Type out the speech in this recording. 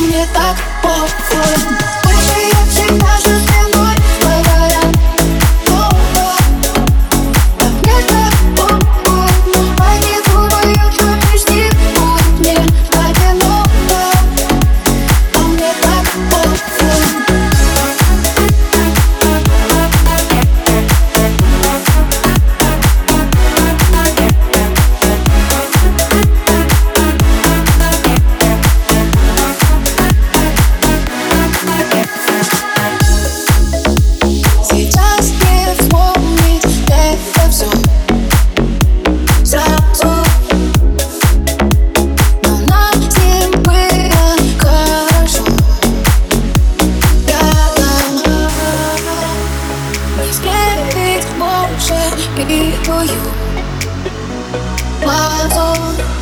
мне так пофиг Больше я тебя же с for you. Wild on